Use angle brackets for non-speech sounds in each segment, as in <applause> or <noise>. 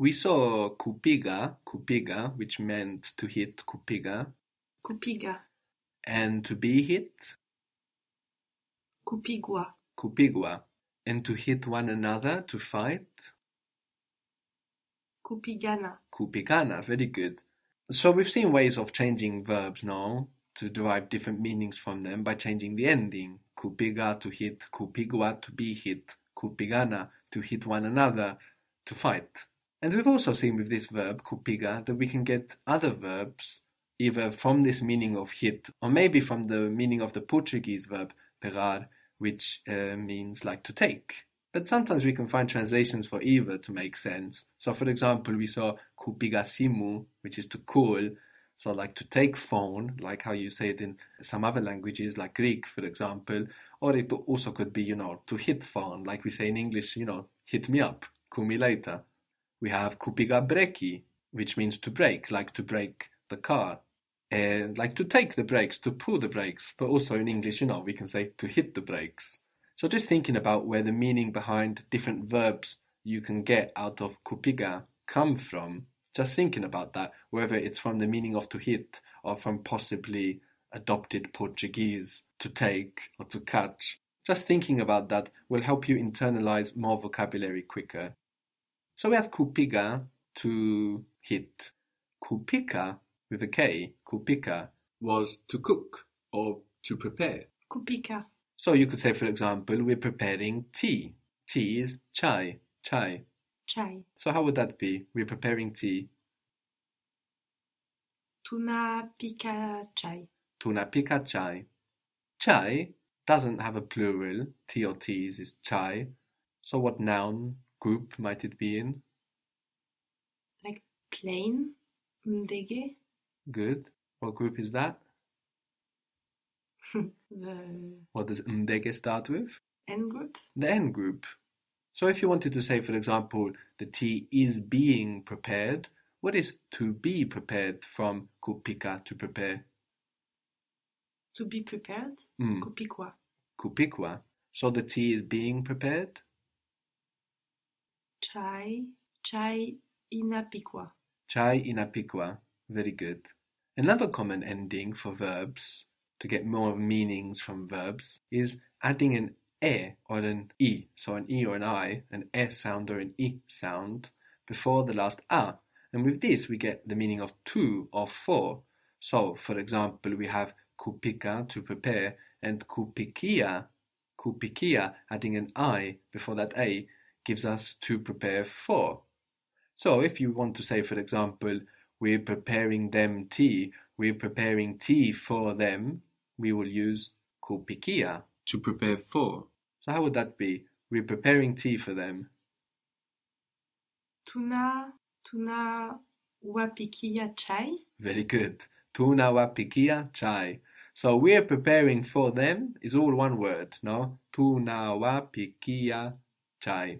We saw kupiga, kupiga, which meant to hit kupiga, kupiga, and to be hit, kupigwa, kupigwa, and to hit one another, to fight, kupigana, kupigana. Very good. So we've seen ways of changing verbs now to derive different meanings from them by changing the ending. Kupiga to hit, kupigwa to be hit, kupigana to hit one another, to fight. And we've also seen with this verb, kupiga, that we can get other verbs either from this meaning of hit or maybe from the meaning of the Portuguese verb pegar, which uh, means like to take. But sometimes we can find translations for either to make sense. So, for example, we saw kupigasimu, which is to call, so like to take phone, like how you say it in some other languages, like Greek, for example. Or it also could be, you know, to hit phone, like we say in English, you know, hit me up, call me later. We have kupiga breki, which means to brake, like to brake the car. Like to take the brakes, to pull the brakes. But also in English, you know, we can say to hit the brakes. So just thinking about where the meaning behind different verbs you can get out of kupiga come from, just thinking about that, whether it's from the meaning of to hit or from possibly adopted Portuguese to take or to catch. Just thinking about that will help you internalize more vocabulary quicker. So we have kupiga to hit. Kupika with a K, kupika, was to cook or to prepare. kupika, So you could say, for example, we're preparing tea. Tea is chai, chai. chai, So how would that be? We're preparing tea. tunapika chai, Tunapika chai. Chai doesn't have a plural. Tea or teas is chai. So what noun group might it be in? like plane, ndege, Good. What group is that? <laughs> the What does ndege start with? N group, The N group. So if you wanted to say, for example, the tea is being prepared, what is to be prepared from kupika to prepare? to be prepared, Mm. kupikwa, Kupikwa. So the tea is being prepared? Chai, chai inapikwa, Chai inapikwa. Very good. Another common ending for verbs, to get more meanings from verbs, is adding an e or an i, so an e or an i, an e sound or an i sound, before the last a. And with this, we get the meaning of to or for. So, for example, we have kupika to prepare and kupikia, kupikia, adding an i before that a, gives us to prepare for. So if you want to say, for example, we're preparing them tea, we're preparing tea for them, we will use kupikia to prepare for. So how would that be? We're preparing tea for them. tuna, tuna wapikia chai, Very good. Tuna wapikia chai. So we're preparing for them is all one word, no? Tuna wapikia chai.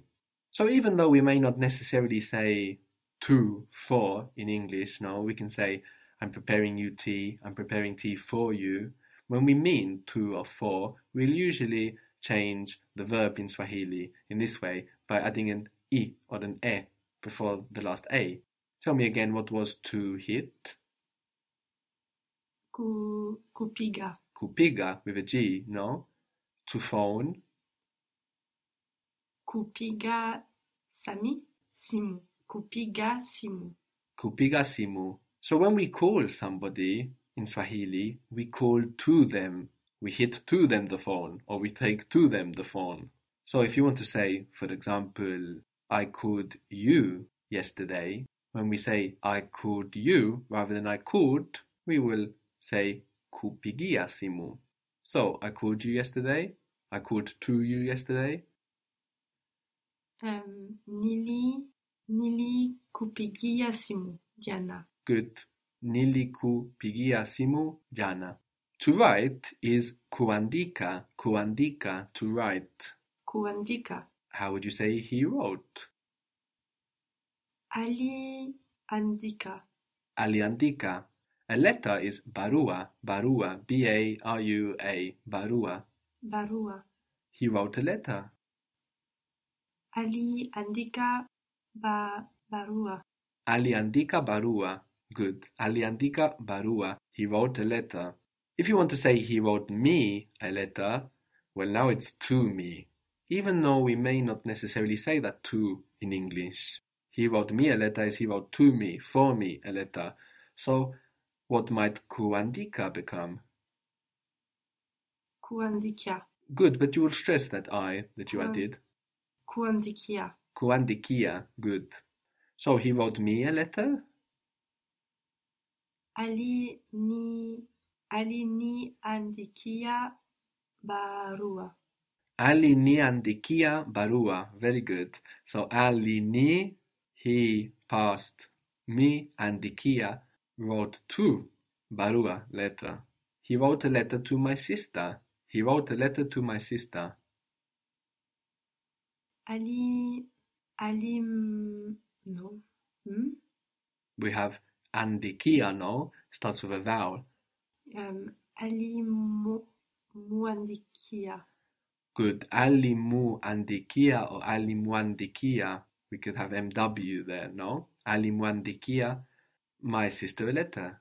So even though we may not necessarily say to, for in English, no, we can say I'm preparing you tea, I'm preparing tea for you. When we mean to or for, we'll usually change the verb in Swahili in this way by adding an i or an e before the last a. Tell me again what was to hit. ku, kupiga, Kupiga with a G, no? To phone, kupiga simu, kupiga simu. So when we call somebody in Swahili, we call to them. We hit to them the phone or we take to them the phone. So if you want to say, for example, I called you yesterday, when we say I called you rather than I called, we will say kupigia simu. So I called you yesterday. I called to you yesterday. Um, nili, nili kupigia simu, jana, Good. Nilikupigia simu jana. To write is kuandika. Kuandika, to write. kuandika, How would you say he wrote? aliandika, Aliandika. A letter is barua. Barua. B A R U A. Barua. barua, He wrote a letter. Aliandika ba, barua, Ali Andika barua. Good. Ali Andika barua. He wrote a letter. If you want to say he wrote me a letter, well, now it's to me. Even though we may not necessarily say that to in English. He wrote me a letter is he wrote to me, for me a letter. So, what might kuandika become? kuandikia, Good, but you will stress that I that you Kuan- added. Kuandikia, Kuandikia. Good. So, he wrote me a letter? ali ni Ali ni andikia barua, Ali ni andikia barua. Very good. So Ali ni he passed. Me andikia wrote to barua letter. He wrote a letter to my sister. He wrote a letter to my sister. Ali ali no, hmm? We have andikia, no? Starts with a vowel. um, ali mu, muandikia, Good. Alimu andikia or Ali alimuandikia. We could have MW there, no? Ali Alimuandikia, my sister a letter.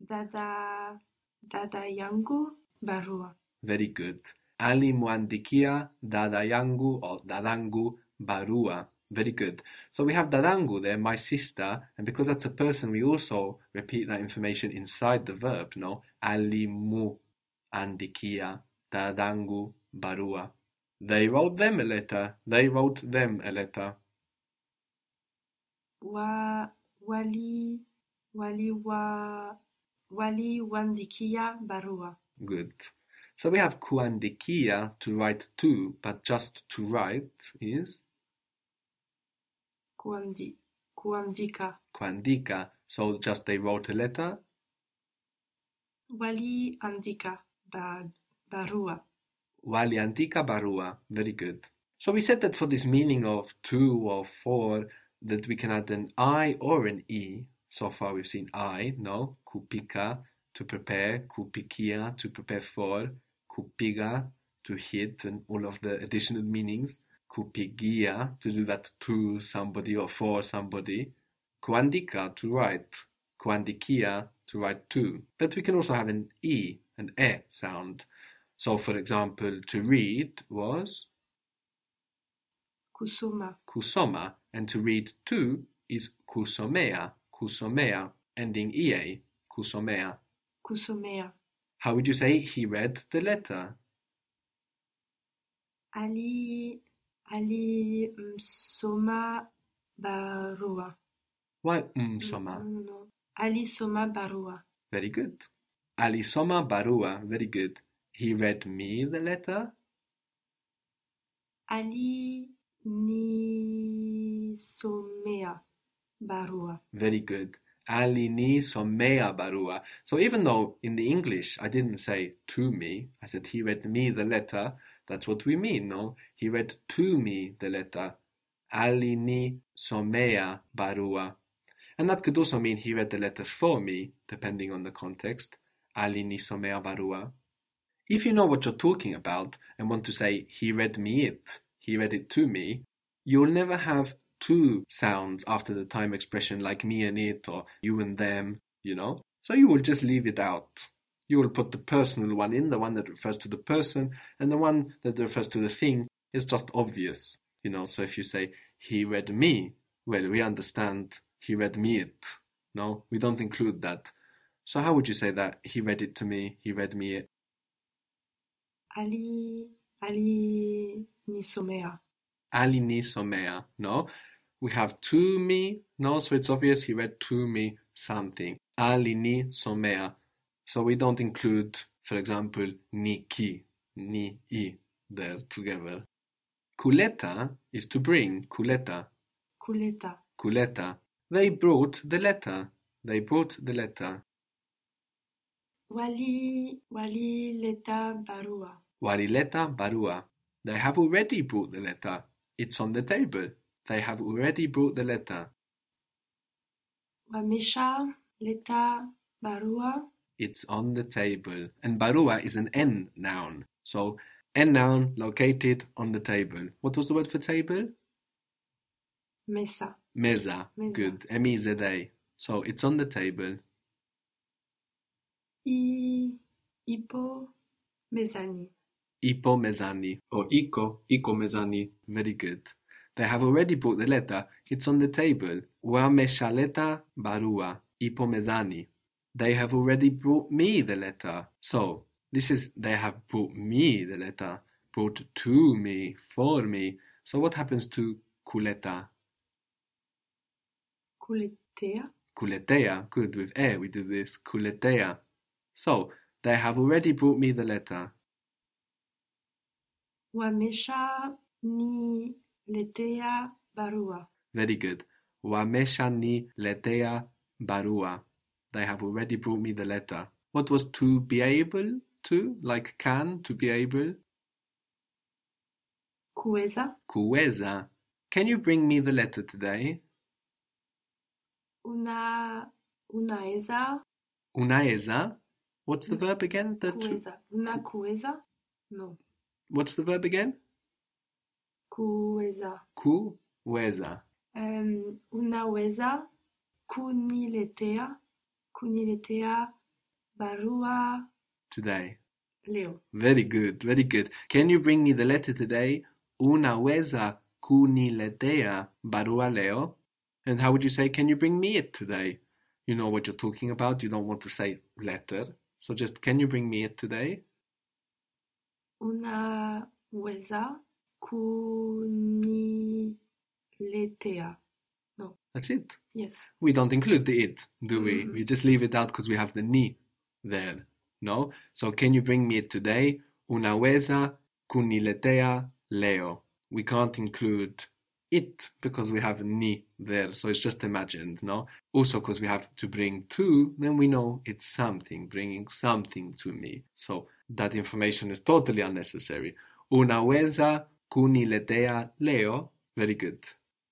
dada dada yangu barua, Very good. Alimwandikia dada yangu or dadangu barua. Very good. So we have dadangu there, my sister, and because that's a person, we also repeat that information inside the verb, no? Alimu andikia dadangu barua. They wrote them a letter. They wrote them a letter. wa wali wali wa wali wandikia barua, Good. So we have kuandikia to write to, but just to write is kuandi, kuandika, kuandika. So just they wrote a letter. wali andika ba, barua, Waliandika barua. Very good. So we said that for this meaning of to or for, that we can add an I or an E. So far we've seen I, no? Kupika, to prepare. Kupikia, to prepare for. Kupiga, to hit, and all of the additional meanings. Kupigia, to do that to somebody or for somebody. Kuandika, to write. Kuandikia, to write to. But we can also have an E, an E sound. So, for example, to read was kusoma, kusoma, and to read to is kusomea, kusomea, ending ea, kusomea. kusomea, How would you say he read the letter? ali ali msoma barua, Why umsoma? Mm, no, no, no. alisoma barua, Very good. Alisoma barua, very good. He read me the letter. ali nisomea barua, Very good. Alini somea barua. So even though in the English I didn't say to me, I said he read me the letter, that's what we mean, no? He read to me the letter. Alini somea barua. And that could also mean he read the letter for me, depending on the context. Alini somea barua. If you know what you're talking about and want to say he read me it, he read it to me, you'll never have two sounds after the time expression like me and it or you and them, you know? So you will just leave it out. You will put the personal one in, the one that refers to the person, and the one that refers to the thing is just obvious, you know? So if you say he read me, well, we understand he read me it. No, we don't include that. So how would you say that? He read it to me, he read me it. ali ali nisomea, Alini somea, no? We have to me, no? So it's obvious he read to me something. Alini somea. So we don't include, for example, ni ki, ni i there together. Kuleta is to bring, kuleta, kuleta, kuleta. They brought the letter. They brought the letter. wali walileta barua, Walileta barua. They have already brought the letter. It's on the table. They have already brought the letter. wamesha leta barua, It's on the table. And barua is an N noun. So, N noun located on the table. What was the word for table? Mesa. Mesa. Meza. Good. M-E-Z-A. So it's on the table. I, ipo, mezani. Ipo mezani. Or Iko. Iko mezani. Very good. They have already brought the letter. It's on the table. Wameshaleta barua. Ipo mezani. They have already brought me the letter. So, this is, they have brought me the letter. Brought to me, for me. So what happens to kuleta? Kuletea. Kuletea. Good, with e we do this. Kuletea. So, they have already brought me the letter. Wamesha ni letea barua. Very good. Wameshani letea barua. They have already brought me the letter. What was to be able to? Like can, to be able? Kuweza. Kuweza. Can you bring me the letter today? Una, unaeza. Unaeza. What's the verb again? The Kuweza. Una kuweza? No. What's the verb again? Kuweza. Kuweza. Um, unaweza kuniletea kuniletea barua Today. leo. Very good, very good. Can you bring me the letter today? Una Unaweza kuniletea barua leo? And how would you say, can you bring me it today? You know what you're talking about. You don't want to say letter. So just, can you bring me it today? Unaweza kuniletea. No. That's it. Yes. We don't include the it, do we? Mhm. We just leave it out because we have the ni there. No? So can you bring me it today? Unaweza kuniletea leo. We can't include it because we have ni there. So it's just imagined, no? Also because we have to bring to, then we know it's something, bringing something to me. So that information is totally unnecessary. Una Unaweza kuniletea leo. Very good.